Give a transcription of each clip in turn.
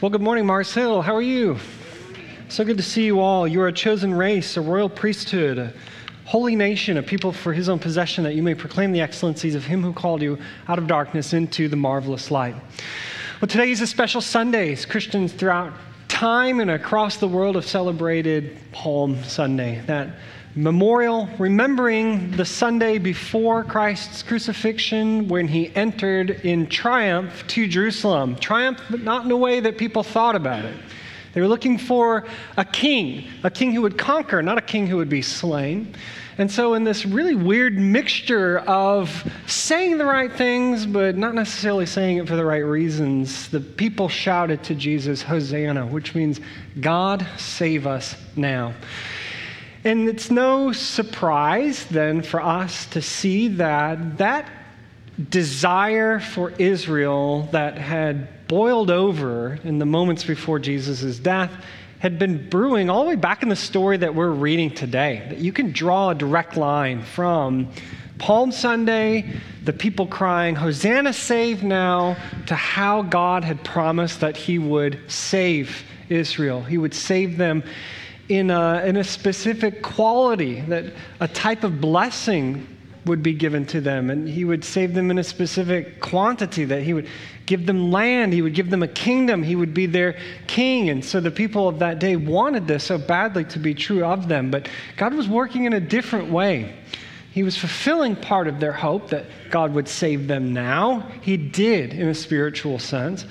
Well, good morning, Mars Hill. How are you? So good to see you all. You are a chosen race, a royal priesthood, a holy nation, a people for his own possession, that you may proclaim the excellencies of him who called you out of darkness into the marvelous light. Well, today is a special Sunday. Christians throughout time and across the world have celebrated Palm Sunday, that memorial remembering the Sunday before Christ's crucifixion when he entered in triumph to Jerusalem. Triumph, but not in a way that people thought about it. They were looking for a king, a king who would conquer, not a king who would be slain. And so, in this really weird mixture of saying the right things, but not necessarily saying it for the right reasons, the people shouted to Jesus, Hosanna, which means, God, save us now. And it's no surprise then for us to see that that desire for Israel that had boiled over in the moments before Jesus' death had been brewing all the way back in the story that we're reading today. That you can draw a direct line from Palm Sunday, the people crying, Hosanna, save now, to how God had promised that He would save Israel. He would save them in a, in a specific quality, that a type of blessing would be given to them, and he would save them in a specific quantity, that he would give them land, he would give them a kingdom, he would be their king. And so the people of that day wanted this so badly to be true of them, but God was working in a different way. He was fulfilling part of their hope that God would save them now. He did in a spiritual sense.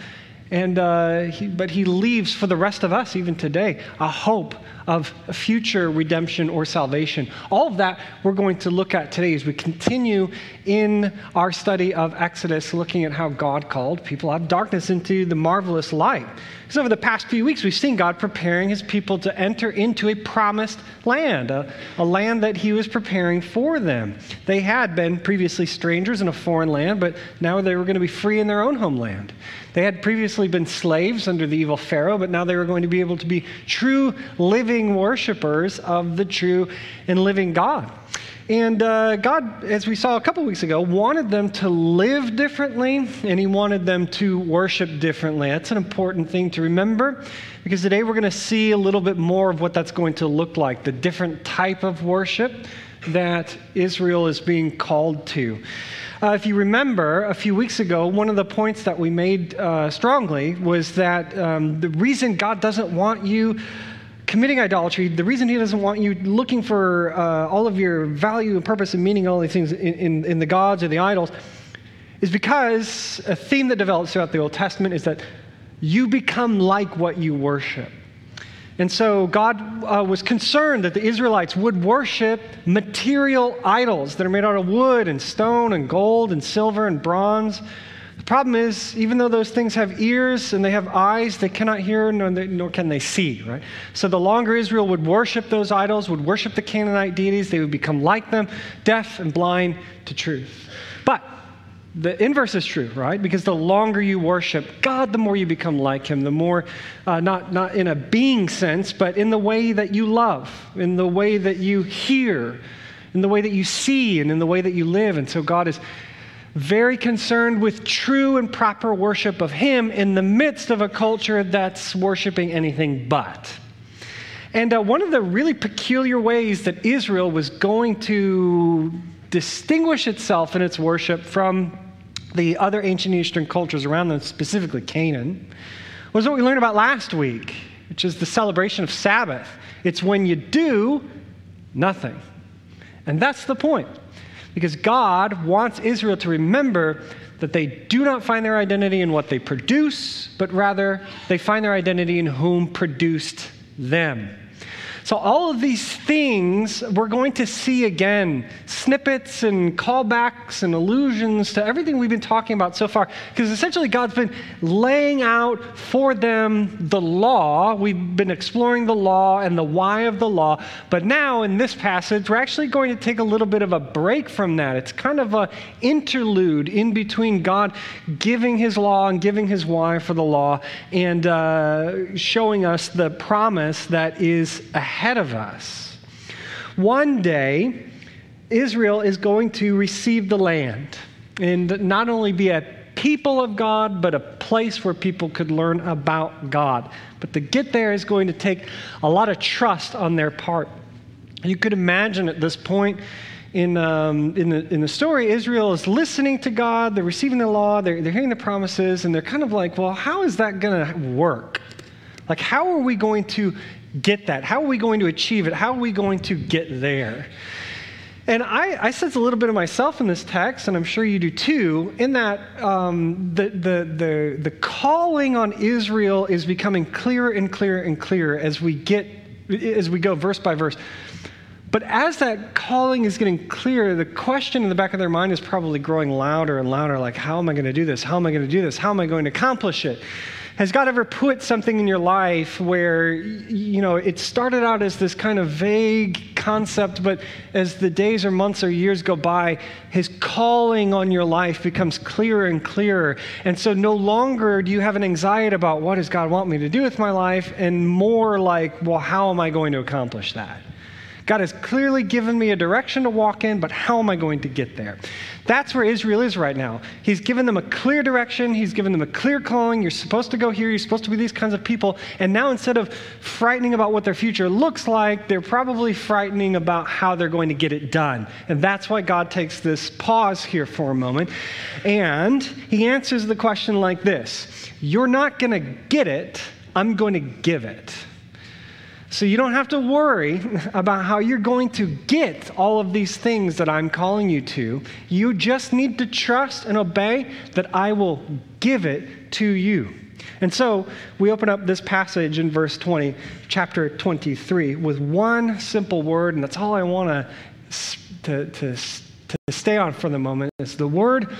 And, uh, he, but he leaves for the rest of us, even today, a hope of future redemption or salvation. All of that we're going to look at today as we continue in our study of Exodus, looking at how God called people out of darkness into the marvelous light. So, over the past few weeks, we've seen God preparing his people to enter into a promised land, a, a, land that he was preparing for them. They had been previously strangers in a foreign land, but now they were going to be free in their own homeland. They had previously been slaves under the evil Pharaoh, but now they were going to be able to be true living worshipers of the true and living God. And uh, God, as we saw a couple weeks ago, wanted them to live differently and He wanted them to worship differently. That's an important thing to remember because today we're going to see a little bit more of what that's going to look like the different type of worship that Israel is being called to. Uh, if you remember, a few weeks ago, one of the points that we made uh, strongly was that um, the reason God doesn't want you committing idolatry, the reason he doesn't want you looking for uh, all of your value and purpose and meaning, all these things in, in, in the gods or the idols, is because a theme that develops throughout the Old Testament is that you become like what you worship. And so God uh, was concerned that the Israelites would worship material idols that are made out of wood and stone and gold and silver and bronze problem is, even though those things have ears and they have eyes, they cannot hear nor, they, nor, can they see, right? So the longer Israel would worship those idols, would worship the Canaanite deities, they would become like them, deaf and blind to truth. But the inverse is true, right? Because the longer you worship God, the more you become like Him, the more, uh, not, not in a being sense, but in the way that you love, in the way that you hear, in the way that you see, and in the way that you live. And so God is very concerned with true and proper worship of Him in the midst of a culture that's worshiping anything but. And uh, one of the really peculiar ways that Israel was going to distinguish itself in its worship from the other ancient Eastern cultures around them, specifically Canaan, was what we learned about last week, which is the celebration of Sabbath. It's when you do nothing. And that's the point. Because God wants Israel to remember that they do not find their identity in what they produce, but rather they find their identity in whom produced them. So, all of these things we're going to see again snippets and callbacks and allusions to everything we've been talking about so far. Because essentially, God's been laying out for them the law. We've been exploring the law and the why of the law. But now, in this passage, we're actually going to take a little bit of a break from that. It's kind of an interlude in between God giving his law and giving his why for the law and uh, showing us the promise that is ahead ahead of us. One day, Israel is going to receive the land and not only be a people of God, but a place where people could learn about God. But to get there is going to take a lot of trust on their part. You could imagine at this point in, um, in, the, in the story, Israel is listening to God, they're receiving the law, they're, they're hearing the promises, and they're kind of like, well, how is that going to work? Like, how are we going to get that? How are we going to achieve it? How are we going to get there? And I, I sense a little bit of myself in this text, and I'm sure you do too, in that um, the, the, the, the calling on Israel is becoming clearer and clearer and clearer as we get as we go verse by verse. But as that calling is getting clearer, the question in the back of their mind is probably growing louder and louder like, how am I going to do this? How am I going to do this? How am I going to accomplish it? Has God ever put something in your life where, you know, it started out as this kind of vague concept, but as the days or months or years go by, his calling on your life becomes clearer and clearer. And so no longer do you have an anxiety about what does God want me to do with my life, and more like, well, how am I going to accomplish that? God has clearly given me a direction to walk in, but how am I going to get there? That's where Israel is right now. He's given them a clear direction, He's given them a clear calling. You're supposed to go here, you're supposed to be these kinds of people. And now instead of frightening about what their future looks like, they're probably frightening about how they're going to get it done. And that's why God takes this pause here for a moment. And He answers the question like this You're not going to get it, I'm going to give it. So you don't have to worry about how you're going to get all of these things that I'm calling you to. You just need to trust and obey that I will give it to you. And so we open up this passage in verse 20, chapter 23, with one simple word, and that's all I want to, to, to stay on for the moment. It's the word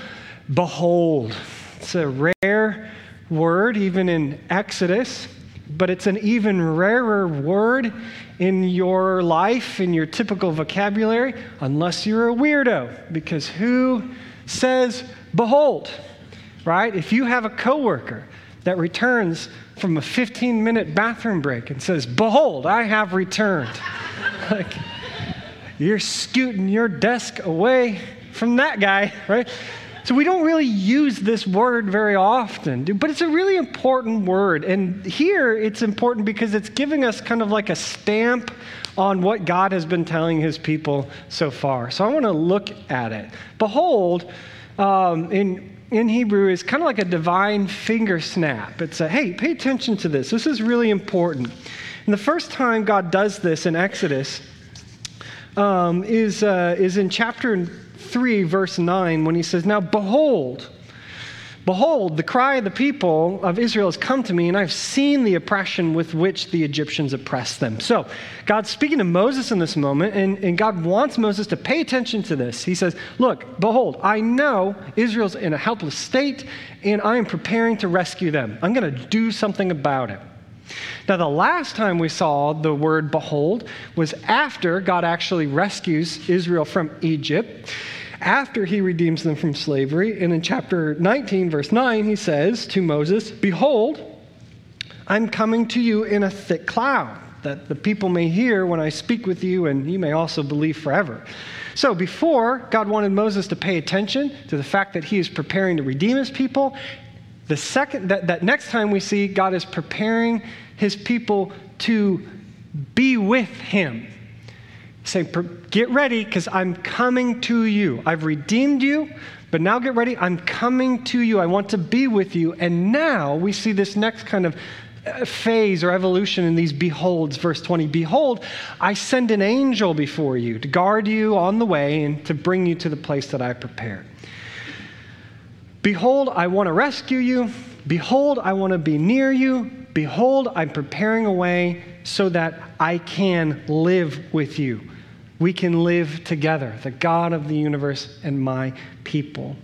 behold. It's a rare word, even in Exodus but it's an even rarer word in your life, in your typical vocabulary, unless you're a weirdo. Because who says, behold, right? If you have a coworker that returns from a 15 minute bathroom break and says, behold, I have returned, like, you're scooting your desk away from that guy, right? So we don't really use this word very often, but it's a really important word. And here it's important because it's giving us kind of like a stamp on what God has been telling his people so far. So I want to look at it. Behold, um, in in Hebrew is kind of like a divine finger snap. It's a, hey, pay attention to this. This is really important. And the first time God does this in Exodus um, is, uh, is in chapter 3, verse 9, when he says, Now behold, Behold, the cry of the people of Israel has come to me, and I've seen the oppression with which the Egyptians oppress them. So, God's speaking to Moses in this moment, and, and God wants Moses to pay attention to this. He says, Look, behold, I know Israel's in a helpless state, and I am preparing to rescue them. I'm going to do something about it. Now, the last time we saw the word behold was after God actually rescues Israel from Egypt, after he redeems them from slavery. And in chapter 19, verse 9, he says to Moses, Behold, I'm coming to you in a thick cloud, that the people may hear when I speak with you, and you may also believe forever. So, before, God wanted Moses to pay attention to the fact that he is preparing to redeem his people the second, that, that next time we see God is preparing his people to be with him. Saying, get ready because I'm coming to you. I've redeemed you, but now get ready. I'm coming to you. I want to be with you. And now we see this next kind of uh, phase or evolution in these beholds. Verse 20 Behold, I send an angel before you to guard you on the way and to bring you to the place that I prepared. Behold, I want to rescue you. Behold, I want to be near you. Behold, I'm preparing a way so that I can live with you. We can live together, the God of the universe and my people.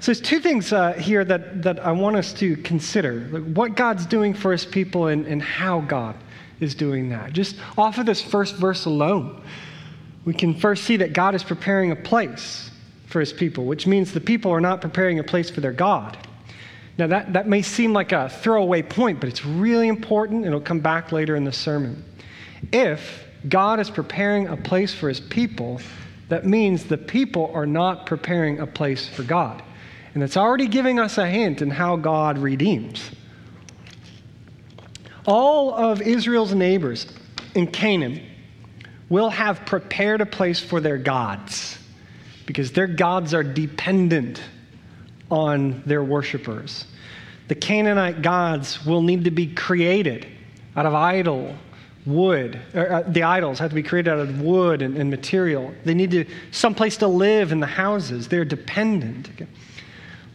So there's two things uh, here that, that I want us to consider what God's doing for his people and, and how God is doing that. Just off of this first verse alone, we can first see that God is preparing a place for his people, which means the people are not preparing a place for their God. Now, that, that may seem like a throwaway point, but it's really important, and it'll come back later in the sermon. If God is preparing a place for his people, that means the people are not preparing a place for God. And it's already giving us a hint in how God redeems. All of Israel's neighbors in Canaan will have prepared a place for their gods because their gods are dependent on their worshipers. The Canaanite gods will need to be created out of idol wood. Or, uh, the idols have to be created out of wood and, and material. They need to someplace to live in the houses. They're dependent.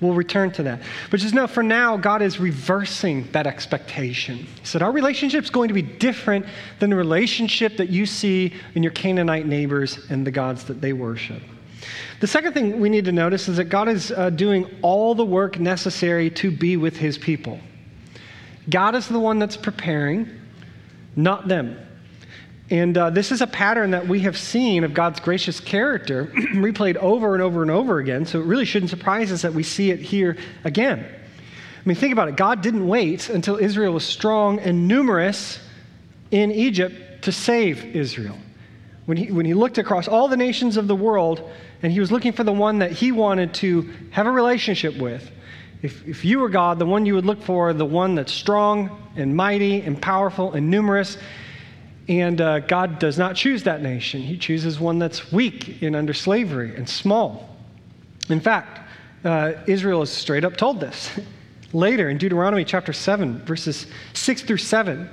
We'll return to that. But just know for now, God is reversing that expectation. He said, Our relationship is going to be different than the relationship that you see in your Canaanite neighbors and the gods that they worship. The second thing we need to notice is that God is uh, doing all the work necessary to be with his people. God is the one that's preparing, not them. And uh, this is a pattern that we have seen of God's gracious character replayed over and over and over again. So it really shouldn't surprise us that we see it here again. I mean, think about it. God didn't wait until Israel was strong and numerous in Egypt to save Israel. When he, when he looked across all the nations of the world and he was looking for the one that he wanted to have a relationship with, if, if you were God, the one you would look for, the one that's strong and mighty and powerful and numerous, and uh, God does not choose that nation. He chooses one that's weak and under slavery and small. In fact, uh, Israel is straight up told this. Later in Deuteronomy chapter 7, verses 6 through 7,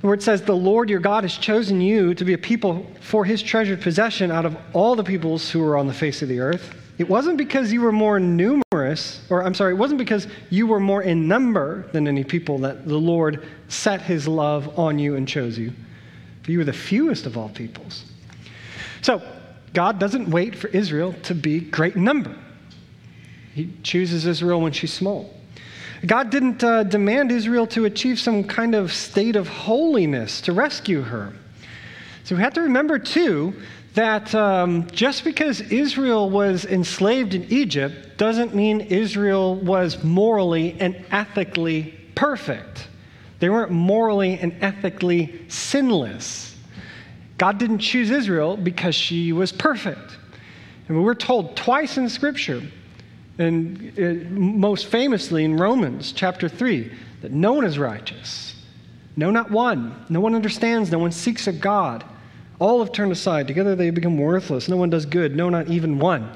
where it says, The Lord your God has chosen you to be a people for his treasured possession out of all the peoples who are on the face of the earth. It wasn't because you were more numerous, or I'm sorry, it wasn't because you were more in number than any people that the Lord set his love on you and chose you. For you were the fewest of all peoples. So, God doesn't wait for Israel to be great in number. He chooses Israel when she's small. God didn't uh, demand Israel to achieve some kind of state of holiness to rescue her. So we have to remember, too, that um, just because Israel was enslaved in Egypt doesn't mean Israel was morally and ethically perfect. They weren't morally and ethically sinless. God didn't choose Israel because she was perfect. And we're told twice in Scripture, and uh, most famously in Romans chapter 3, that no one is righteous. No, not one. No one understands. No one seeks a God. All have turned aside. Together they become worthless. No one does good. No, not even one.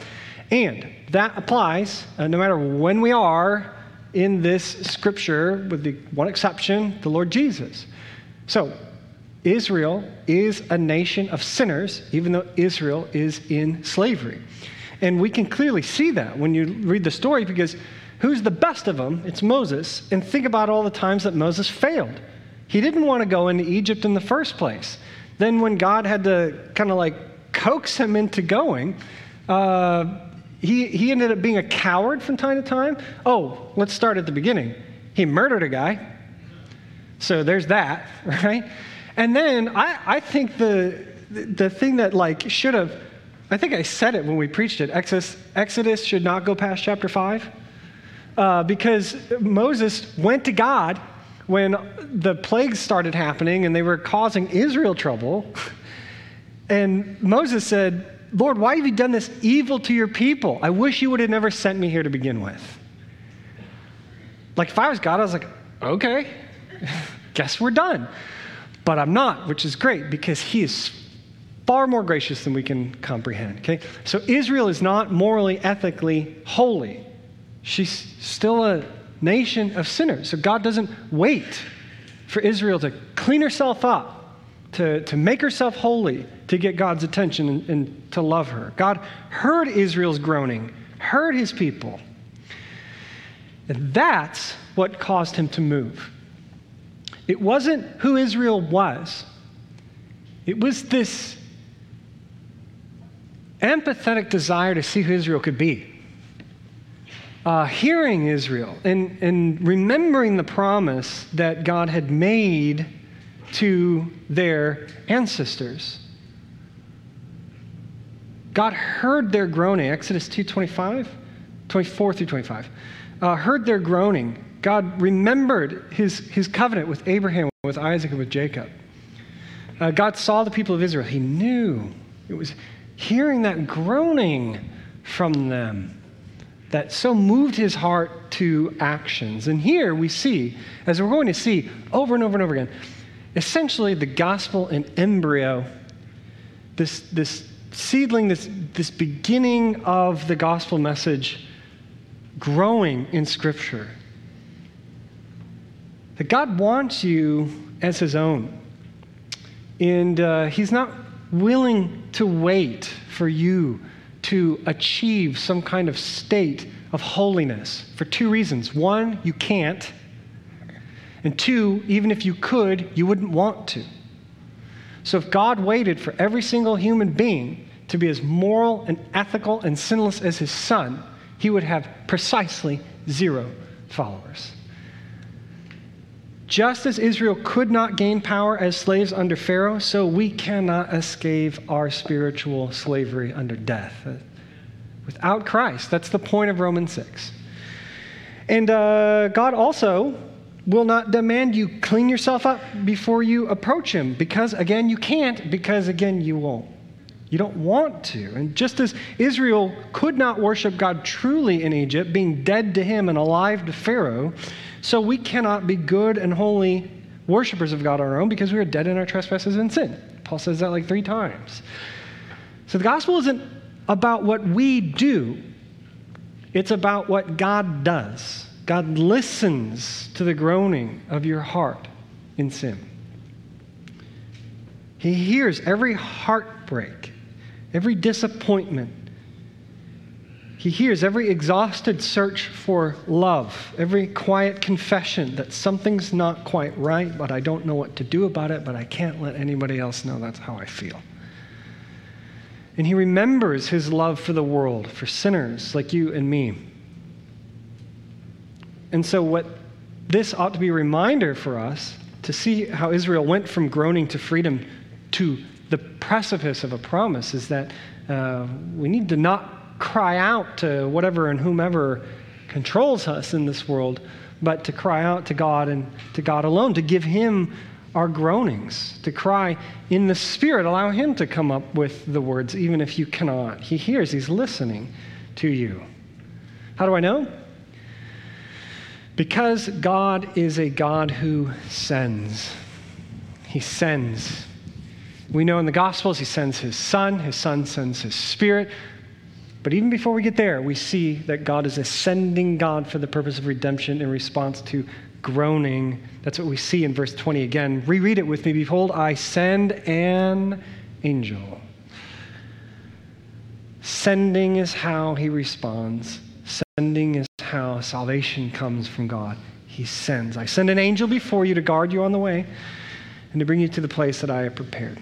And that applies uh, no matter when we are in this scripture, with the one exception, the Lord Jesus. So, Israel is a nation of sinners, even though Israel is in slavery. And we can clearly see that when you read the story because who's the best of them? It's Moses. And think about all the times that Moses failed. He didn't want to go into Egypt in the first place. Then, when God had to kind of like coax him into going, uh, he, he ended up being a coward from time to time. Oh, let's start at the beginning. He murdered a guy. So there's that, right? And then I, I think the, the thing that like should have, I think I said it when we preached it, Exodus, Exodus should not go past chapter 5. Uh, because Moses went to God when the plagues started happening and they were causing Israel trouble. And Moses said, Lord, why have you done this evil to your people? I wish you would have never sent me here to begin with. Like, if I was God, I was like, okay, guess we're done. But I'm not, which is great because he is far more gracious than we can comprehend. Okay? So Israel is not morally, ethically holy. She's still a nation of sinners. So God doesn't wait for Israel to clean herself up, to, to make herself holy, to get God's attention and, and to love her. God heard Israel's groaning, heard his people. And that's what caused him to move. It wasn't who Israel was, it was this empathetic desire to see who Israel could be uh, hearing Israel and, and remembering the promise that God had made to their ancestors. God heard their groaning, Exodus 2.25, 24 through 25, uh, heard their groaning. God remembered his, his covenant with Abraham, with Isaac, and with Jacob. Uh, God saw the people of Israel. He knew. It was hearing that groaning from them that so moved his heart to actions. And here we see, as we're going to see over and over and over again, essentially the gospel in embryo, this, this seedling, this, this beginning of the gospel message growing in Scripture. That God wants you as His own. And uh, He's not willing to wait for you to achieve some kind of state of holiness for two reasons. One, you can't. And two, even if you could, you wouldn't want to. So if God waited for every single human being to be as moral and ethical and sinless as his son, he would have precisely zero followers. Just as Israel could not gain power as slaves under Pharaoh, so we cannot escape our spiritual slavery under death. Without Christ, that's the point of Romans 6. And uh, God also will not demand you clean yourself up before you approach Him, because again, you can't, because again, you won't. You don't want to. And just as Israel could not worship God truly in Egypt, being dead to Him and alive to Pharaoh, so we cannot be good and holy worshipers of God on our own because we are dead in our trespasses and sin. Paul says that like three times. So the gospel isn't about what we do, it's about what God does. God listens to the groaning of your heart in sin. He hears every heartbreak, every disappointment, he hears every exhausted search for love, every quiet confession that something's not quite right, but I don't know what to do about it, but I can't let anybody else know that's how I feel. And he remembers his love for the world, for sinners like you and me. And so, what this ought to be a reminder for us to see how Israel went from groaning to freedom to the precipice of a promise is that uh, we need to not cry out to whatever and whomever controls us in this world, but to cry out to God and to God alone, to give Him our groanings, to cry in the Spirit. Allow Him to come up with the words, even if you cannot. He hears, He's listening to you. How do I know? Because God is a God who sends. He sends. We know in the Gospels, He sends His Son, His Son sends His Spirit. But even before we get there, we see that God is ascending God for the purpose of redemption in response to groaning. That's what we see in verse 20 again. Reread it with me. Behold, I send an angel. Sending is how he responds. Sending is how salvation comes from God. He sends. I send an angel before you to guard you on the way and to bring you to the place that I have prepared.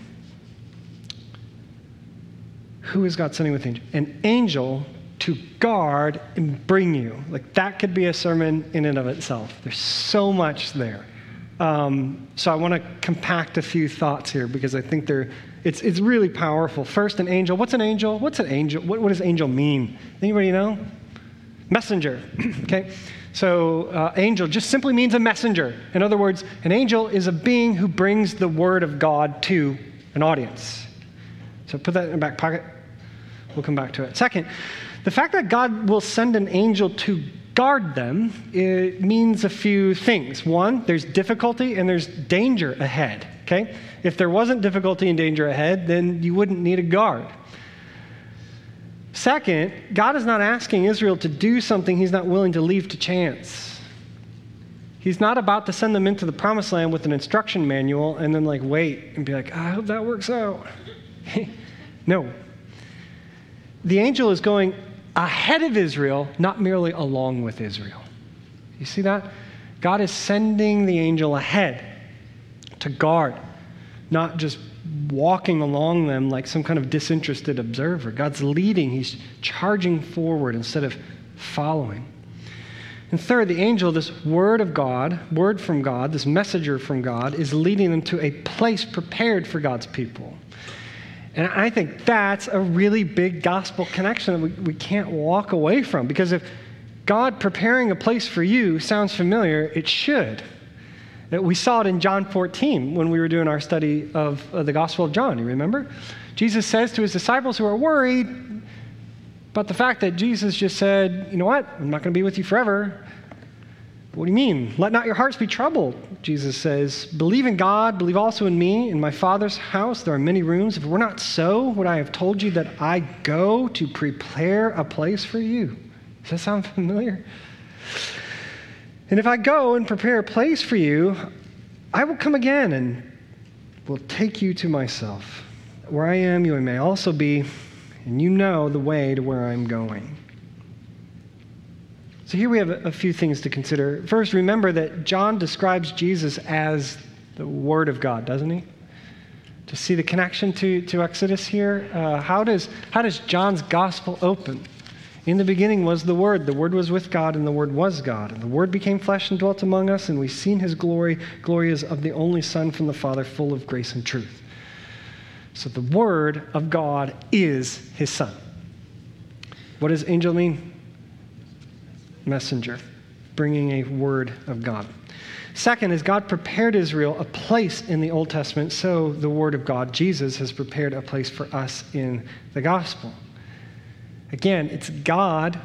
Who is God sending with angel? An angel to guard and bring you. Like that could be a sermon in and of itself. There's so much there. Um, so I want to compact a few thoughts here because I think they're it's it's really powerful. First, an angel. What's an angel? What's an angel? What, what does angel mean? Anybody know? Messenger. okay. So, uh, angel just simply means a messenger. In other words, an angel is a being who brings the word of God to an audience. So, put that in the back pocket. We'll come back to it. Second, the fact that God will send an angel to guard them it means a few things. One, there's difficulty and there's danger ahead. Okay? If there wasn't difficulty and danger ahead, then you wouldn't need a guard. Second, God is not asking Israel to do something he's not willing to leave to chance. He's not about to send them into the promised land with an instruction manual and then, like, wait and be like, I hope that works out. no, the angel is going ahead of Israel, not merely along with Israel. You see that? God is sending the angel ahead to guard, not just walking along them like some kind of disinterested observer. God's leading, He's charging forward instead of following. And third, the angel, this word of God, word from God, this messenger from God, is leading them to a place prepared for God's people. And I think that's a really big gospel connection that we, we can't walk away from. Because if God preparing a place for you sounds familiar, it should. We saw it in John 14 when we were doing our study of, of the Gospel of John. You remember? Jesus says to his disciples who are worried, About the fact that Jesus just said, you know what, I'm not going to be with you forever. What do you mean? Let not your hearts be troubled, Jesus says. Believe in God, believe also in me. In my Father's house there are many rooms. If it were not so, would I have told you that I go to prepare a place for you? Does that sound familiar? And if I go and prepare a place for you, I will come again and will take you to myself. Where I am, you may also be, and you know the way to where I'm going. So here we have a few things to consider. First, remember that John describes Jesus as the Word of God, doesn't he? To see the connection to, to Exodus here, uh, how, does, how does John's gospel open? In the beginning was the Word. The Word was with God, and the Word was God. And the Word became flesh and dwelt among us, and we've seen his glory. Glory is of the only Son from the Father, full of grace and truth. So the Word of God is his Son. What does angel mean? Messenger, bringing a word of God. Second, as God prepared Israel a place in the Old Testament, so the Word of God, Jesus, has prepared a place for us in the gospel. Again, it's God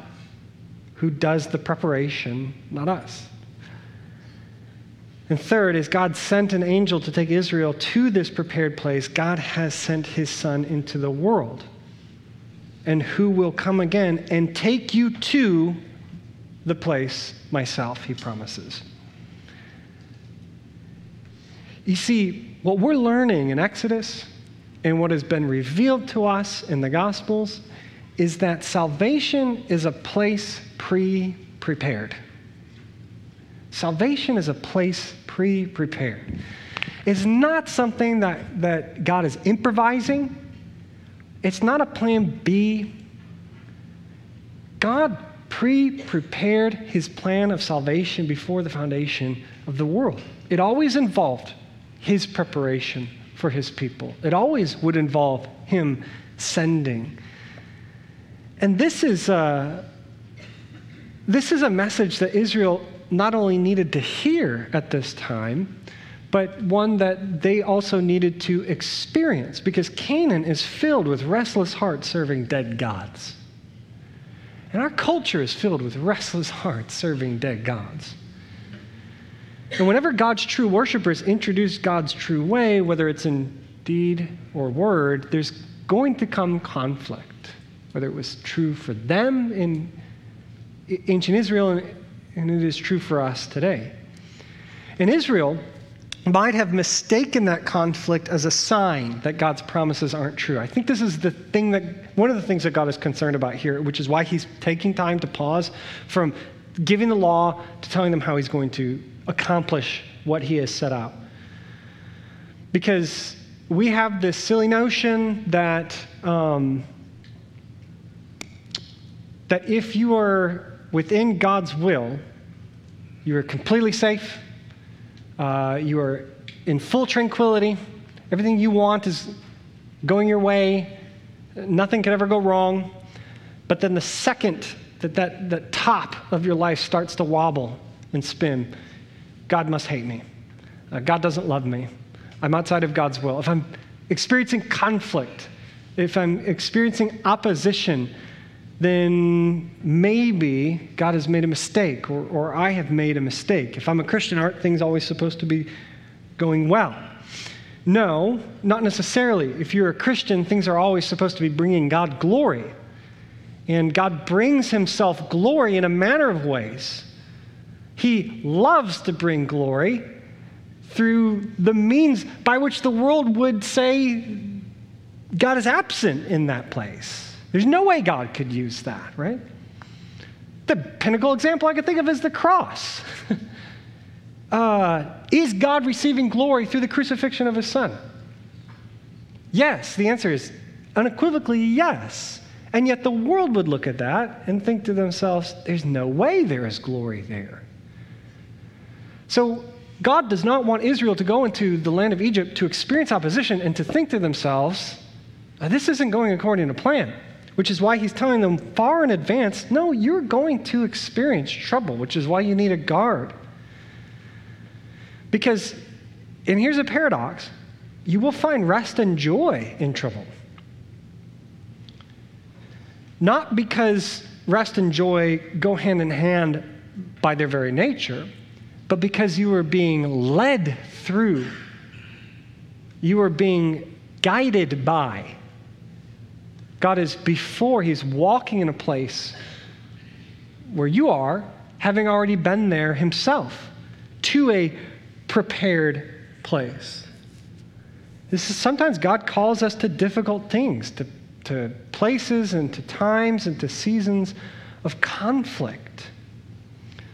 who does the preparation, not us. And third, as God sent an angel to take Israel to this prepared place, God has sent his Son into the world, and who will come again and take you to the place myself, he promises. You see, what we're learning in Exodus and what has been revealed to us in the Gospels is that salvation is a place pre prepared. Salvation is a place pre prepared. It's not something that, that God is improvising, it's not a plan B. God pre prepared his plan of salvation before the foundation of the world. It always involved his preparation for his people, it always would involve him sending. And this is a, this is a message that Israel not only needed to hear at this time, but one that they also needed to experience because Canaan is filled with restless hearts serving dead gods. And our culture is filled with restless hearts serving dead gods. And whenever God's true worshipers introduce God's true way, whether it's in deed or word, there's going to come conflict, whether it was true for them in ancient Israel and it is true for us today. In Israel, might have mistaken that conflict as a sign that God's promises aren't true. I think this is the thing that, one of the things that God is concerned about here, which is why he's taking time to pause from giving the law to telling them how he's going to accomplish what he has set out. Because we have this silly notion that, um, that if you are within God's will, you are completely safe uh, you are in full tranquility. Everything you want is going your way. Nothing can ever go wrong. But then the second that, that that top of your life starts to wobble and spin, God must hate me. Uh, God doesn't love me. I'm outside of God's will. If I'm experiencing conflict, if I'm experiencing opposition, then maybe God has made a mistake or, or I have made a mistake. If I'm a Christian, aren't things always supposed to be going well? No, not necessarily. If you're a Christian, things are always supposed to be bringing God glory. And God brings himself glory in a manner of ways. He loves to bring glory through the means by which the world would say God is absent in that place. There's no way God could use that, right? The pinnacle example I could think of is the cross. uh, is God receiving glory through the crucifixion of his son? Yes, the answer is unequivocally yes. And yet the world would look at that and think to themselves, there's no way there is glory there. So God does not want Israel to go into the land of Egypt to experience opposition and to think to themselves, this isn't going according to plan which is why he's telling them far in advance no, you're going to experience trouble, which is why you need a guard. Because, and here's a paradox you will find rest and joy in trouble. not because rest and joy go hand in hand by their very nature, but because you are being led through, you are being guided by. God is before, He's walking in a place where you are, having already been there Himself, to a prepared place. This is sometimes God calls us to difficult things, to, to places and to times and to seasons of conflict.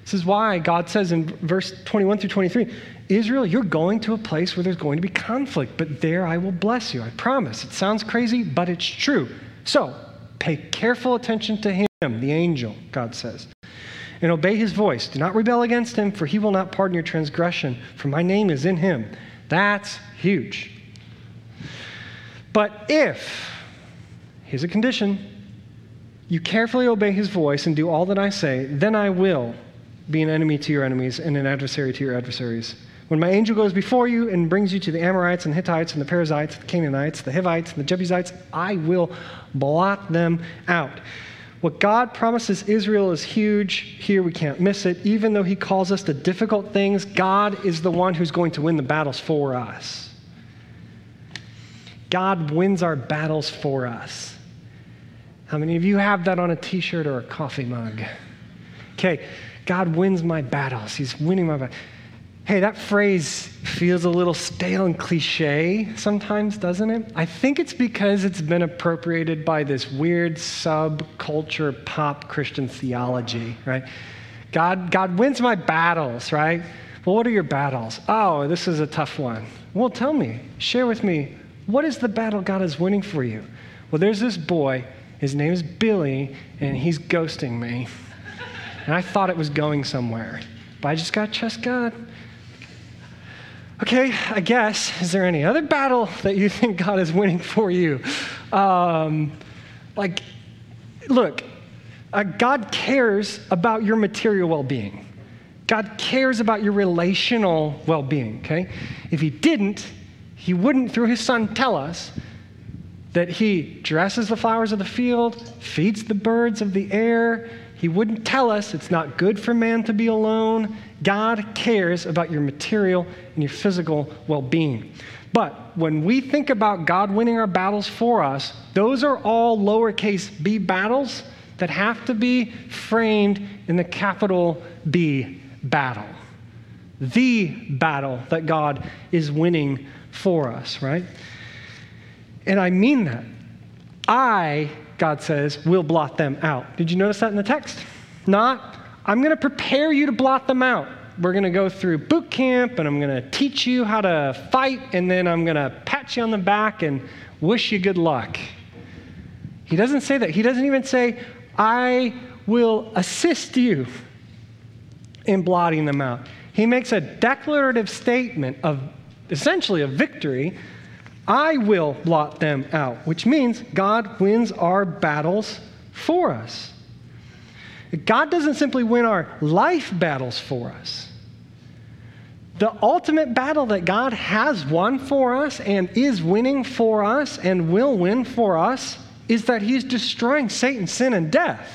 This is why God says in verse 21 through 23 Israel, you're going to a place where there's going to be conflict, but there I will bless you. I promise. It sounds crazy, but it's true. So pay careful attention to him, the angel, God says, and obey his voice. Do not rebel against him, for he will not pardon your transgression, for my name is in him. That's huge. But if, here's a condition, you carefully obey his voice and do all that I say, then I will be an enemy to your enemies and an adversary to your adversaries. When my angel goes before you and brings you to the Amorites and Hittites and the Perizzites, the Canaanites, the Hivites, and the Jebusites, I will blot them out. What God promises Israel is huge. Here we can't miss it. Even though He calls us to difficult things, God is the one who's going to win the battles for us. God wins our battles for us. How many of you have that on a t shirt or a coffee mug? Okay, God wins my battles. He's winning my battles. Hey, that phrase feels a little stale and cliche sometimes, doesn't it? I think it's because it's been appropriated by this weird subculture pop Christian theology, right? God, God wins my battles, right? Well, what are your battles? Oh, this is a tough one. Well, tell me, share with me, what is the battle God is winning for you? Well, there's this boy, his name is Billy, and he's ghosting me. And I thought it was going somewhere, but I just got to trust God. Okay, I guess. Is there any other battle that you think God is winning for you? Um, like, look, uh, God cares about your material well being. God cares about your relational well being, okay? If He didn't, He wouldn't, through His Son, tell us that He dresses the flowers of the field, feeds the birds of the air, he wouldn't tell us it's not good for man to be alone. God cares about your material and your physical well being. But when we think about God winning our battles for us, those are all lowercase b battles that have to be framed in the capital B battle. The battle that God is winning for us, right? And I mean that. I God says, will blot them out. Did you notice that in the text? Not, I'm going to prepare you to blot them out. We're going to go through boot camp and I'm going to teach you how to fight and then I'm going to pat you on the back and wish you good luck. He doesn't say that. He doesn't even say, I will assist you in blotting them out. He makes a declarative statement of essentially a victory I will blot them out, which means God wins our battles for us. God doesn't simply win our life battles for us. The ultimate battle that God has won for us and is winning for us and will win for us is that He's destroying Satan, sin, and death.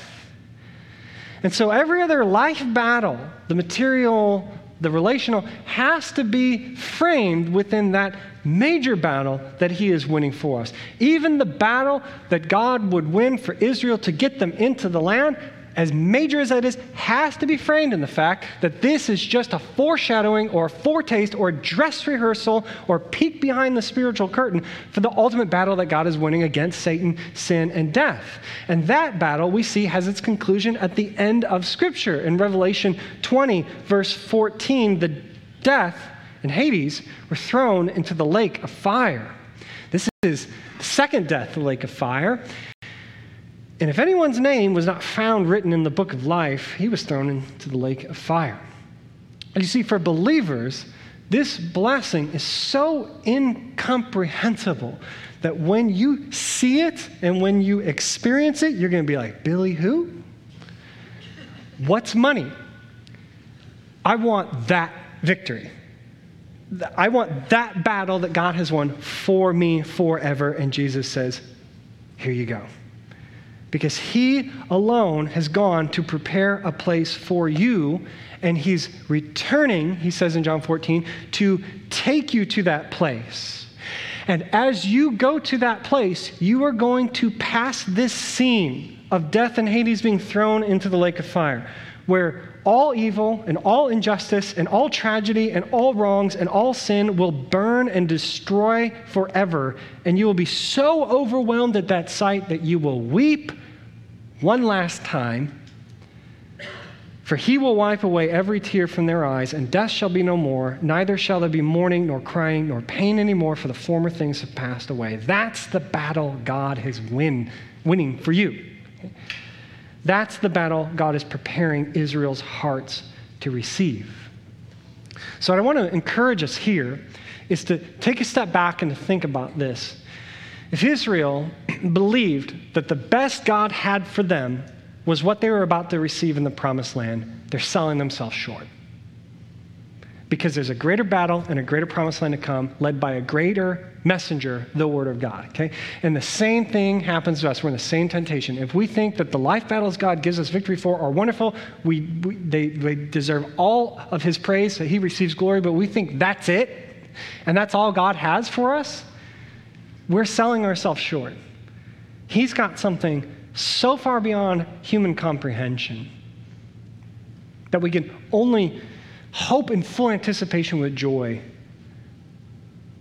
And so every other life battle, the material, the relational, has to be framed within that major battle that he is winning for us. Even the battle that God would win for Israel to get them into the land, as major as that is, has to be framed in the fact that this is just a foreshadowing or a foretaste or a dress rehearsal or peek behind the spiritual curtain for the ultimate battle that God is winning against Satan, sin, and death. And that battle we see has its conclusion at the end of Scripture. In Revelation 20, verse 14, the death and Hades were thrown into the lake of fire. This is the second death, the lake of fire. And if anyone's name was not found written in the book of life, he was thrown into the lake of fire. And you see, for believers, this blessing is so incomprehensible that when you see it and when you experience it, you're going to be like, Billy, who? What's money? I want that victory. I want that battle that God has won for me forever. And Jesus says, Here you go. Because he alone has gone to prepare a place for you, and he's returning, he says in John 14, to take you to that place. And as you go to that place, you are going to pass this scene of death and Hades being thrown into the lake of fire, where all evil and all injustice and all tragedy and all wrongs and all sin will burn and destroy forever. And you will be so overwhelmed at that sight that you will weep one last time. For he will wipe away every tear from their eyes, and death shall be no more, neither shall there be mourning, nor crying, nor pain anymore, for the former things have passed away. That's the battle God has win, winning for you. That's the battle God is preparing Israel's hearts to receive. So, what I want to encourage us here is to take a step back and to think about this. If Israel believed that the best God had for them was what they were about to receive in the promised land, they're selling themselves short because there's a greater battle and a greater promised land to come, led by a greater messenger, the Word of God. Okay? And the same thing happens to us. We're in the same temptation. If we think that the life battles God gives us victory for are wonderful, we, we they, they deserve all of His praise, that He receives glory, but we think that's it, and that's all God has for us, we're selling ourselves short. He's got something so far beyond human comprehension that we can only hope in full anticipation with joy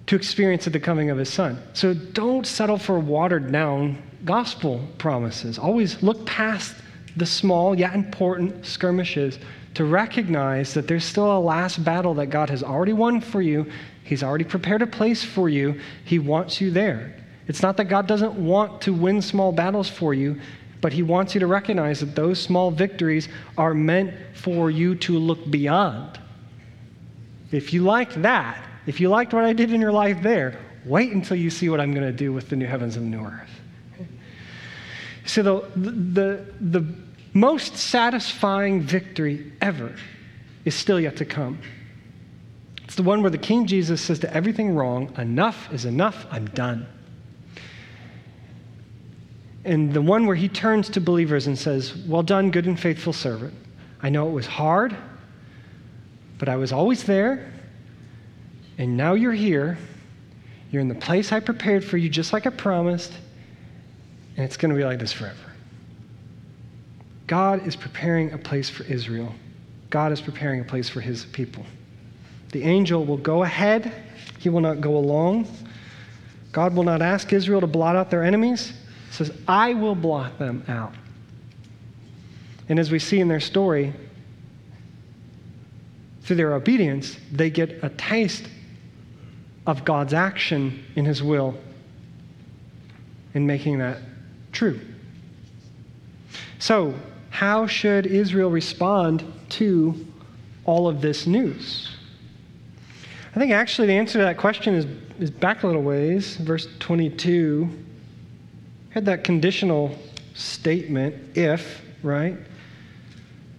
to experience at the coming of his son. So don't settle for watered down gospel promises. Always look past the small yet important skirmishes to recognize that there's still a last battle that God has already won for you. He's already prepared a place for you. He wants you there. It's not that God doesn't want to win small battles for you, but He wants you to recognize that those small victories are meant for you to look beyond. If you liked that, if you liked what I did in your life there, wait until you see what I'm going to do with the new heavens and the new earth. So, the, the, the most satisfying victory ever is still yet to come. The one where the King Jesus says to everything wrong, Enough is enough, I'm done. And the one where he turns to believers and says, Well done, good and faithful servant. I know it was hard, but I was always there, and now you're here. You're in the place I prepared for you, just like I promised, and it's going to be like this forever. God is preparing a place for Israel. God is preparing a place for his people. The angel will go ahead, he will not go along. God will not ask Israel to blot out their enemies. He says, I will blot them out. And as we see in their story, through their obedience, they get a taste of God's action in His will in making that true. So, how should Israel respond to all of this news? I think actually the answer to that question is, is back a little ways. Verse 22 had that conditional statement, if, right?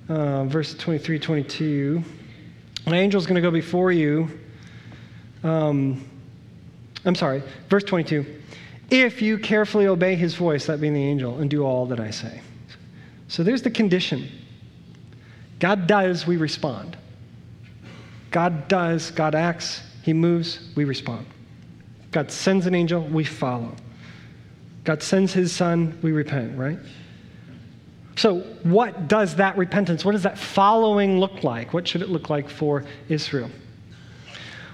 Uh, verse 23, 22. An angel's going to go before you. Um, I'm sorry, verse 22. If you carefully obey his voice, that being the angel, and do all that I say. So there's the condition. God does, we respond. God does, God acts, he moves, we respond. God sends an angel, we follow. God sends his son, we repent, right? So, what does that repentance, what does that following look like? What should it look like for Israel?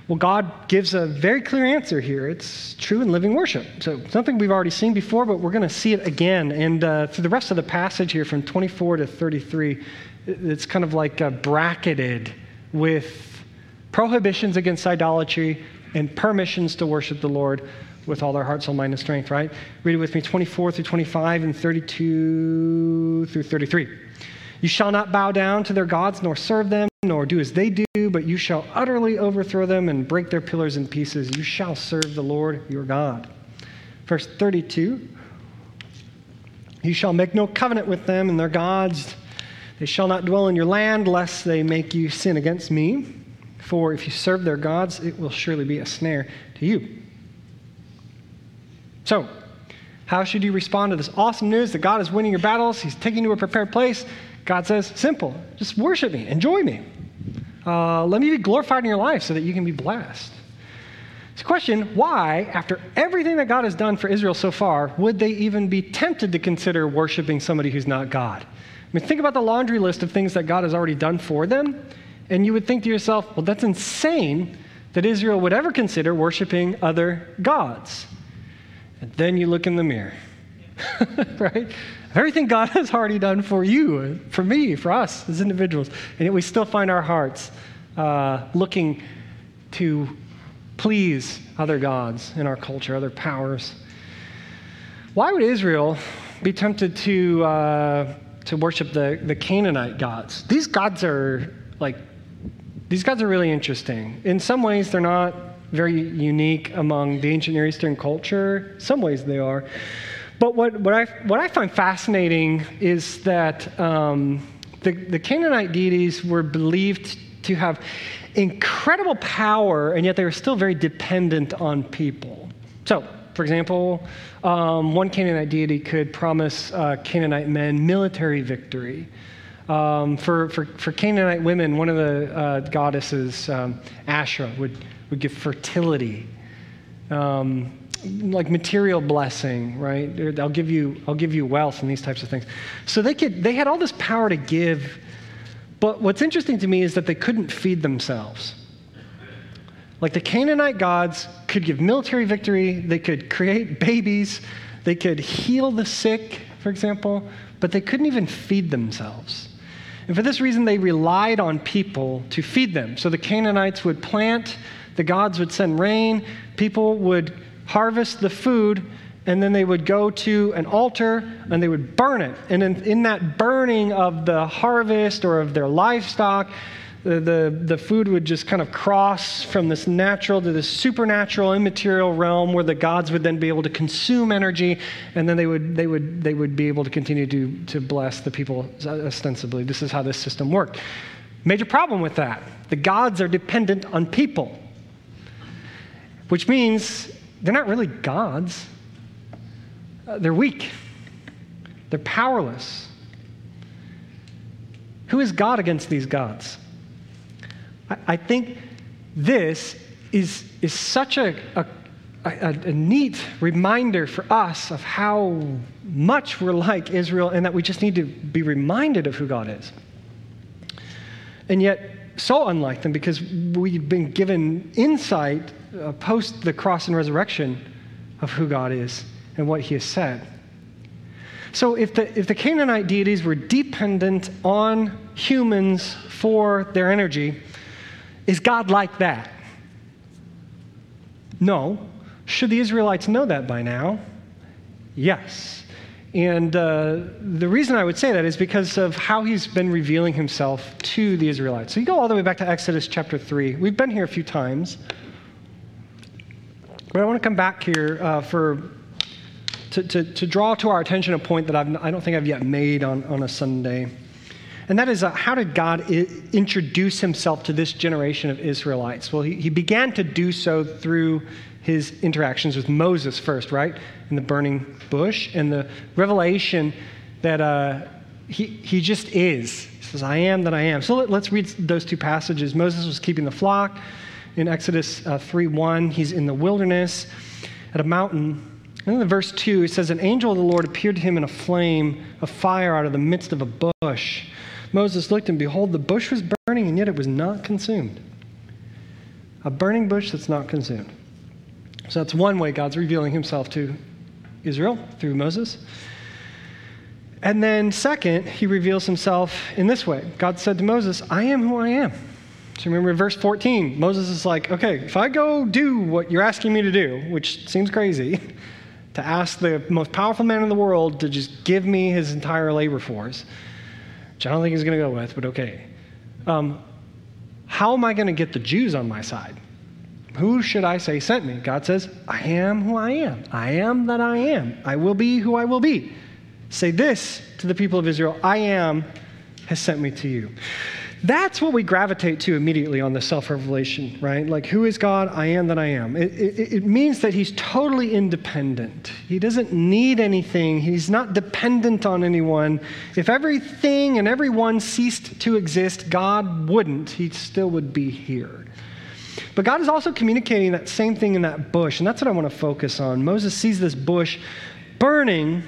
Well, God gives a very clear answer here. It's true in living worship. So, something we've already seen before, but we're going to see it again. And uh, through the rest of the passage here, from 24 to 33, it's kind of like uh, bracketed with prohibitions against idolatry and permissions to worship the Lord with all their heart, soul, mind, and strength, right? Read it with me 24 through 25 and 32 through 33. You shall not bow down to their gods, nor serve them, nor do as they do, but you shall utterly overthrow them and break their pillars in pieces. You shall serve the Lord your God. Verse 32 You shall make no covenant with them and their gods. They shall not dwell in your land, lest they make you sin against me. For if you serve their gods, it will surely be a snare to you. So, How should you respond to this awesome news that God is winning your battles? He's taking you to a prepared place. God says, simple, just worship me, enjoy me. Uh, let me be glorified in your life so that you can be blessed. It's a question why, after everything that God has done for Israel so far, would they even be tempted to consider worshiping somebody who's not God? I mean, think about the laundry list of things that God has already done for them, and you would think to yourself, well, that's insane that Israel would ever consider worshiping other gods. And then you look in the mirror, right? Everything God has already done for you, for me, for us as individuals, and yet we still find our hearts uh, looking to please other gods in our culture, other powers. Why would Israel be tempted to, uh, to worship the, the Canaanite gods? These gods are like, these gods are really interesting. In some ways, they're not very unique among the ancient Near Eastern culture. Some ways, they are. But what, what, I, what I find fascinating is that um, the, the Canaanite deities were believed to have incredible power, and yet they were still very dependent on people. So, for example, um, one Canaanite deity could promise uh, Canaanite men military victory. Um, for, for, for Canaanite women, one of the uh, goddesses, um, Asherah, would, would give fertility. Um, like material blessing, right? I'll give you, I'll give you wealth and these types of things. So they could, they had all this power to give, but what's interesting to me is that they couldn't feed themselves. Like the Canaanite gods could give military victory, they could create babies, they could heal the sick, for example, but they couldn't even feed themselves. And for this reason, they relied on people to feed them. So the Canaanites would plant, the gods would send rain, people would harvest the food, and then they would go to an altar and they would burn it. And in, in that burning of the harvest or of their livestock, the, the, the, food would just kind of cross from this natural to this supernatural, immaterial realm where the gods would then be able to consume energy, and then they would, they would, they would be able to continue to, to bless the people ostensibly. This is how this system worked. Major problem with that the gods are dependent on people, which means they're not really gods. Uh, they're weak, they're powerless. Who is God against these gods? I, I think this is, is such a, a, a, a neat reminder for us of how much we're like Israel and that we just need to be reminded of who God is. And yet, so unlike them because we've been given insight uh, post the cross and resurrection of who God is and what he has said. So if the, if the Canaanite deities were dependent on humans for their energy, is God like that? No. Should the Israelites know that by now? Yes. And uh, the reason I would say that is because of how he's been revealing himself to the Israelites. So you go all the way back to Exodus chapter 3. We've been here a few times. But I want to come back here uh, for, to, to, to, draw to our attention a point that I've, I do not think I've yet made on, on a Sunday. And that is uh, how did God I- introduce himself to this generation of Israelites? Well, he, he began to do so through his interactions with Moses first, right? In the burning bush, and the revelation that uh, he, he just is. He says, I am that I am. So let, us read those two passages. Moses was keeping the flock in Exodus uh, 3 1. He's in the wilderness at a mountain. And then in verse 2, it says, An angel of the Lord appeared to him in a flame of fire out of the midst of a bush. Moses looked, and behold, the bush was burning, and yet it was not consumed. A burning bush that's not consumed. So that's one way God's revealing himself to Israel through Moses. And then, second, he reveals himself in this way God said to Moses, I am who I am. So remember verse 14, Moses is like, okay, if I go do what you're asking me to do, which seems crazy, to ask the most powerful man in the world to just give me his entire labor force, which I don't think he's going to go with, but okay. Um, how am I going to get the Jews on my side? Who should I say sent me? God says, I am who I am. I am that I am. I will be who I will be. Say this to the people of Israel I am has sent me to you. That's what we gravitate to immediately on the self revelation, right? Like, who is God? I am that I am. It, it, it, means that he's totally independent. He doesn't need anything, he's not dependent on anyone. If everything and everyone ceased to exist, God wouldn't. He still would be here. But God is also communicating that same thing in that bush, and that's what I want to focus on. Moses sees this bush burning,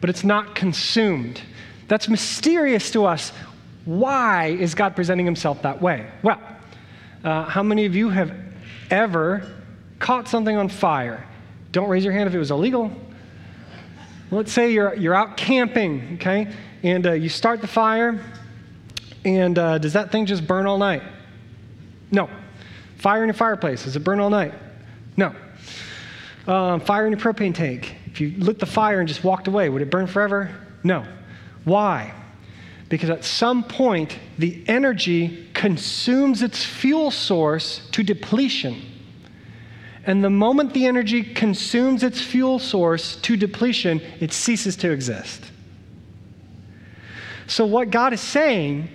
but it's not consumed. That's mysterious to us. Why is God presenting himself that way? Well, uh, how many of you have ever caught something on fire? Don't raise your hand if it was illegal. Let's say you're, you're out camping, okay, and uh, you start the fire, and uh, does that thing just burn all night? No. Fire in your fireplace, does it burn all night? No. Um, fire in your propane tank. If you lit the fire and just walked away, would it burn forever? No. Why? Because at some point, the energy consumes its fuel source to depletion. And the moment the energy consumes its fuel source to depletion, it ceases to exist. So, what God is saying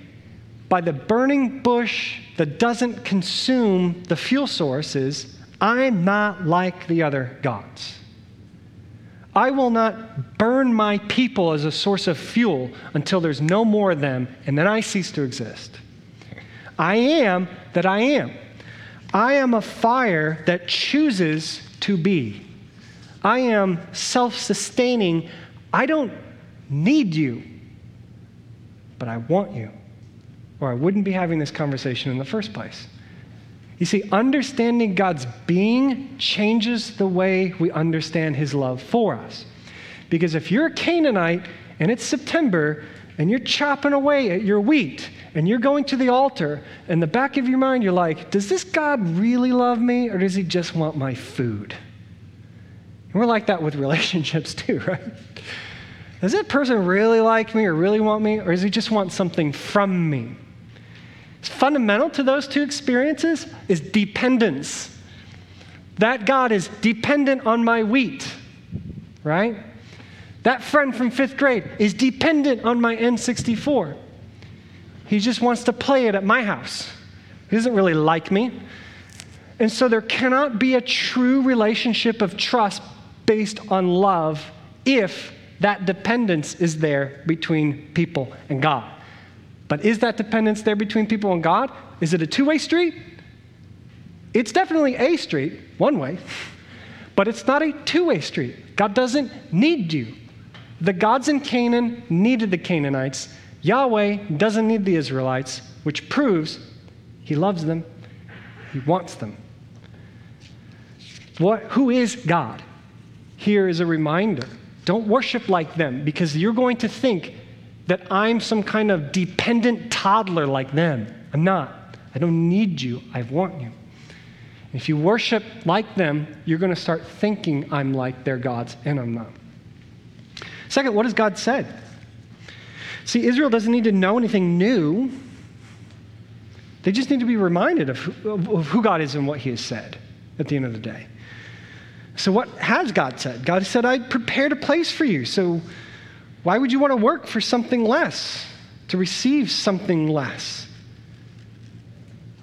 by the burning bush that doesn't consume the fuel source is I'm not like the other gods. I will not burn my people as a source of fuel until there's no more of them, and then I cease to exist. I am that I am. I am a fire that chooses to be. I am self sustaining. I don't need you, but I want you, or I wouldn't be having this conversation in the first place. You see, understanding God's being changes the way we understand his love for us. Because if you're a Canaanite and it's September and you're chopping away at your wheat and you're going to the altar, in the back of your mind, you're like, does this God really love me or does he just want my food? And we're like that with relationships too, right? Does that person really like me or really want me or does he just want something from me? Fundamental to those two experiences is dependence. That God is dependent on my wheat, right? That friend from fifth grade is dependent on my N64. He just wants to play it at my house. He doesn't really like me. And so there cannot be a true relationship of trust based on love if that dependence is there between people and God. But is that dependence there between people and God? Is it a two way street? It's definitely a street, one way, but it's not a two way street. God doesn't need you. The gods in Canaan needed the Canaanites. Yahweh doesn't need the Israelites, which proves he loves them, he wants them. What, who is God? Here is a reminder. Don't worship like them because you're going to think that I'm some kind of dependent toddler like them. I'm not. I don't need you. I want you. If you worship like them, you're going to start thinking I'm like their gods, and I'm not. Second, what has God said? See, Israel doesn't need to know anything new. They just need to be reminded of who, of who God is and what He has said at the end of the day. So, what has God said? God said, I prepared a place for you. So, why would you want to work for something less, to receive something less?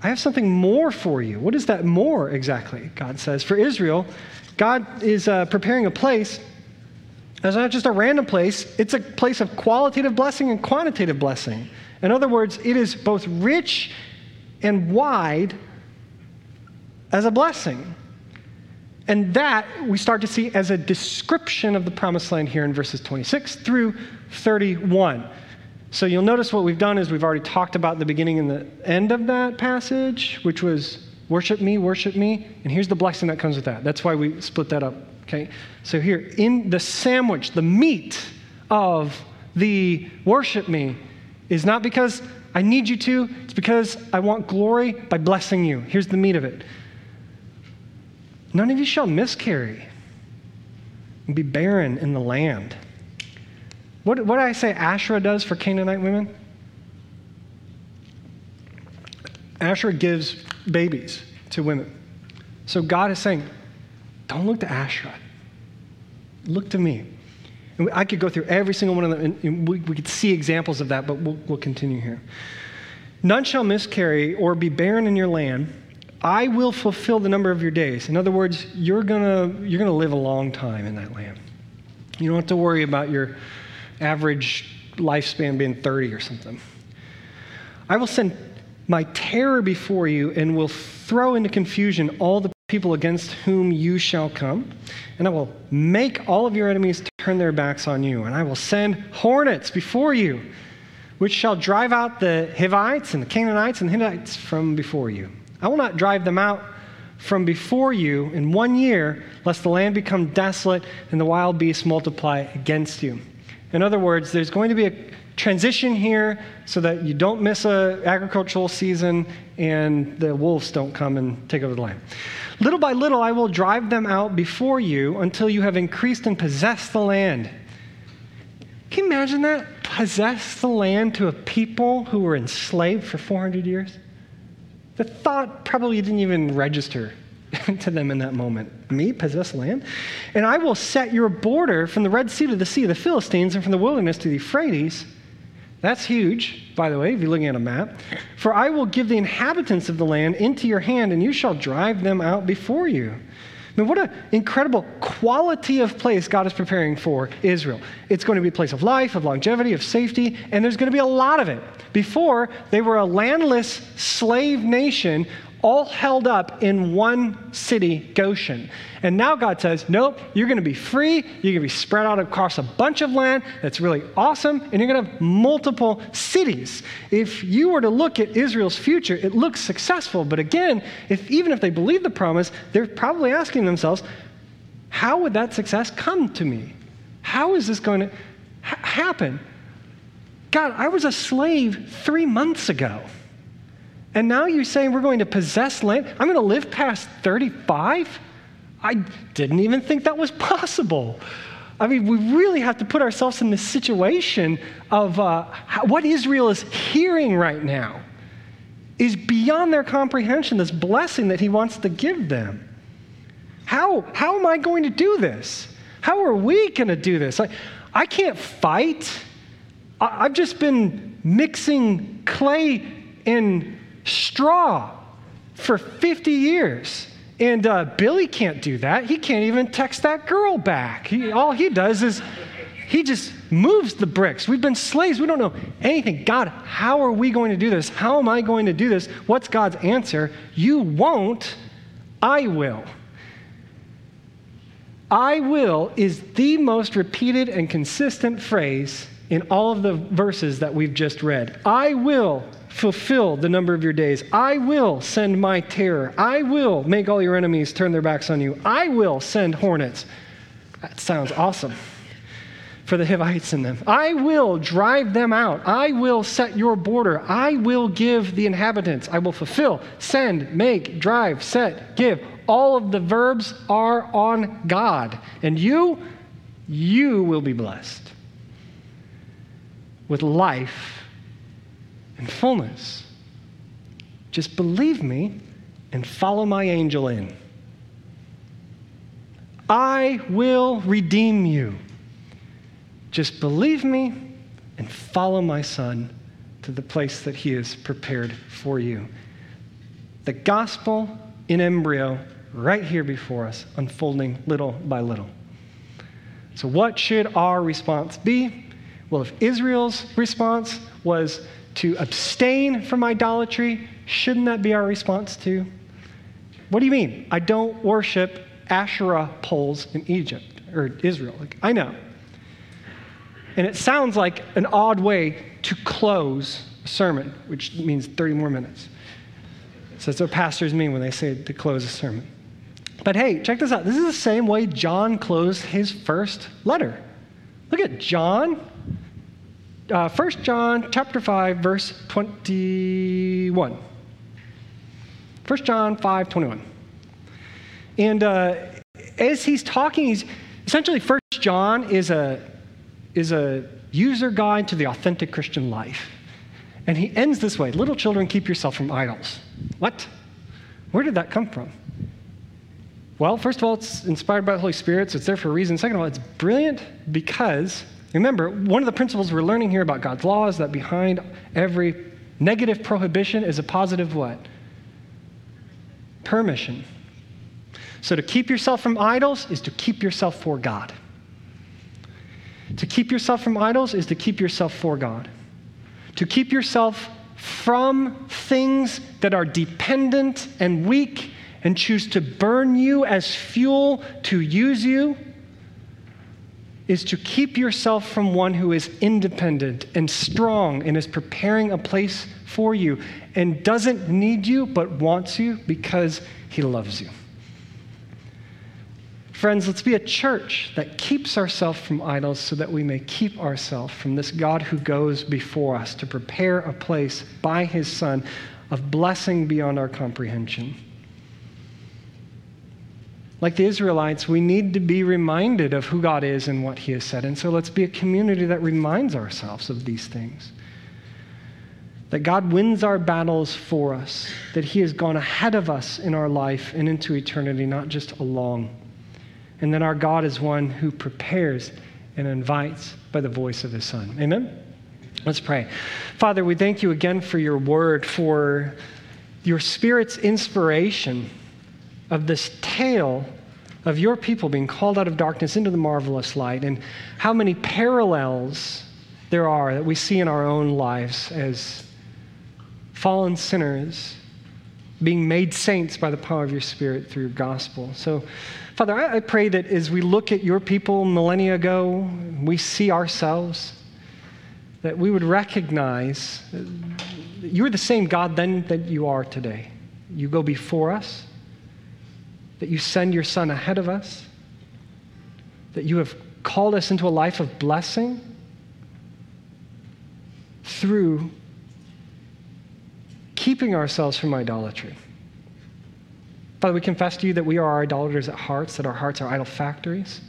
I have something more for you. What is that more exactly? God says. For Israel, God is uh, preparing a place. It's not just a random place, it's a place of qualitative blessing and quantitative blessing. In other words, it is both rich and wide as a blessing. And that we start to see as a description of the promised land here in verses 26 through 31. So you'll notice what we've done is we've already talked about the beginning and the end of that passage, which was worship me, worship me. And here's the blessing that comes with that. That's why we split that up. Okay? So here, in the sandwich, the meat of the worship me is not because I need you to, it's because I want glory by blessing you. Here's the meat of it. None of you shall miscarry and be barren in the land. What, what did I say Asherah does for Canaanite women? Asherah gives babies to women. So God is saying, don't look to Asherah. Look to me. And I could go through every single one of them, and we, we could see examples of that, but we'll, we'll continue here. None shall miscarry or be barren in your land. I will fulfill the number of your days. In other words, you're going you're to live a long time in that land. You don't have to worry about your average lifespan being 30 or something. I will send my terror before you and will throw into confusion all the people against whom you shall come. And I will make all of your enemies turn their backs on you. And I will send hornets before you, which shall drive out the Hivites and the Canaanites and the Hittites from before you. I will not drive them out from before you in one year, lest the land become desolate and the wild beasts multiply against you. In other words, there's going to be a transition here so that you don't miss a agricultural season and the wolves don't come and take over the land. Little by little I will drive them out before you until you have increased and possessed the land. Can you imagine that? Possess the land to a people who were enslaved for 400 years? The thought probably didn't even register to them in that moment. Me possess land? And I will set your border from the Red Sea to the Sea of the Philistines and from the wilderness to the Euphrates. That's huge, by the way, if you're looking at a map. For I will give the inhabitants of the land into your hand, and you shall drive them out before you. I mean, what an incredible quality of place God is preparing for Israel. It's going to be a place of life, of longevity, of safety, and there's going to be a lot of it. Before, they were a landless slave nation all held up in one city, Goshen. And now God says, nope, you're going to be free. You're going to be spread out across a bunch of land that's really awesome, and you're going to have multiple cities. If you were to look at Israel's future, it looks successful. But again, if, even if they believe the promise, they're probably asking themselves, how would that success come to me? How is this going to ha- happen? God, I was a slave three months ago. And now you're saying we're going to possess land? I'm going to live past 35? I didn't even think that was possible. I mean, we really have to put ourselves in the situation of uh, what Israel is hearing right now is beyond their comprehension, this blessing that he wants to give them. How, how am I going to do this? How are we going to do this? I, I can't fight. I, I've just been mixing clay and straw for 50 years. And uh, Billy can't do that. He can't even text that girl back. He, all he does is he just moves the bricks. We've been slaves. We don't know anything. God, how are we going to do this? How am I going to do this? What's God's answer? You won't, I will. I will is the most repeated and consistent phrase in all of the verses that we've just read. I will fulfill the number of your days. I will send my terror. I will make all your enemies turn their backs on you. I will send hornets. That sounds awesome for the Hivites in them. I will drive them out. I will set your border. I will give the inhabitants. I will fulfill, send, make, drive, set, give. All of the verbs are on God. And you, you will be blessed with life and fullness. Just believe me and follow my angel in. I will redeem you. Just believe me and follow my son to the place that he has prepared for you. The gospel in embryo, right here before us, unfolding little by little. So, what should our response be? Well, if Israel's response was to abstain from idolatry, shouldn't that be our response too? What do you mean? I don't worship Asherah poles in Egypt or Israel. Like, I know. And it sounds like an odd way to close a sermon, which means 30 more minutes. So that's what pastors mean when they say to close a sermon. But hey, check this out. This is the same way John closed his first letter. Look at John uh, 1 John chapter 5, verse 21. 1 John 5, 21. And uh, as he's talking, he's essentially 1 John is a, is a user guide to the authentic Christian life. And he ends this way Little children, keep yourself from idols. What? Where did that come from? Well, first of all, it's inspired by the Holy Spirit, so it's there for a reason. Second of all, it's brilliant because Remember, one of the principles we're learning here about God's law is that behind every Negative prohibition is a positive what? Permission. So to keep yourself from idols is to keep yourself for God. To keep yourself from idols is to keep yourself for God. To keep yourself from things that are dependent and weak and choose to burn you as fuel to use you is to keep yourself from one who is independent and strong and is preparing a place for you and doesn't need you but wants you because he loves you. Friends, let's be a church that keeps ourselves from idols so that we may keep ourselves from this God who goes before us to prepare a place by his Son of blessing beyond our comprehension. Like the Israelites, we need to be reminded of who God is and what he has said. And so let's be a community that reminds ourselves of these things. That God wins our battles for us, that he has gone ahead of us in our life and into eternity, not just along and then our God is one who prepares and invites by the voice of his Son. Amen? Let's pray. Father, we thank you again for your word, for your Spirit's inspiration of this tale of your people being called out of darkness into the marvelous light, and how many parallels there are that we see in our own lives as fallen sinners being made saints by the power of your Spirit through your gospel. So, Father, I, pray that as we look at your people millennia ago, we see ourselves, that we would recognize that you're the same God then that you are today. You go before us, that you send your Son ahead of us, that you have called us into a life of blessing through keeping ourselves from idolatry. Father, we confess to you that we are idolaters at hearts, that our hearts are idol factories.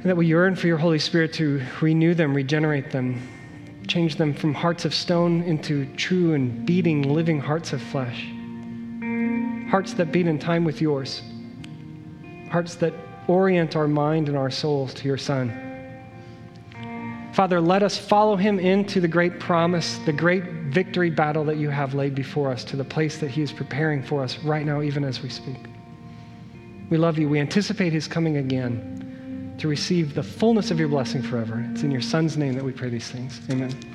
And that we yearn for your Holy Spirit to renew them, regenerate them, change them from hearts of stone into true and beating, living hearts of flesh. Hearts that beat in time with yours. Hearts that orient our mind and our souls to your Son. Father, let us follow him into the great promise, the great victory battle that you have laid before us, to the place that he is preparing for us right now, even as we speak. We love you. We anticipate his coming again to receive the fullness of your blessing forever. It's in your son's name that we pray these things. Amen.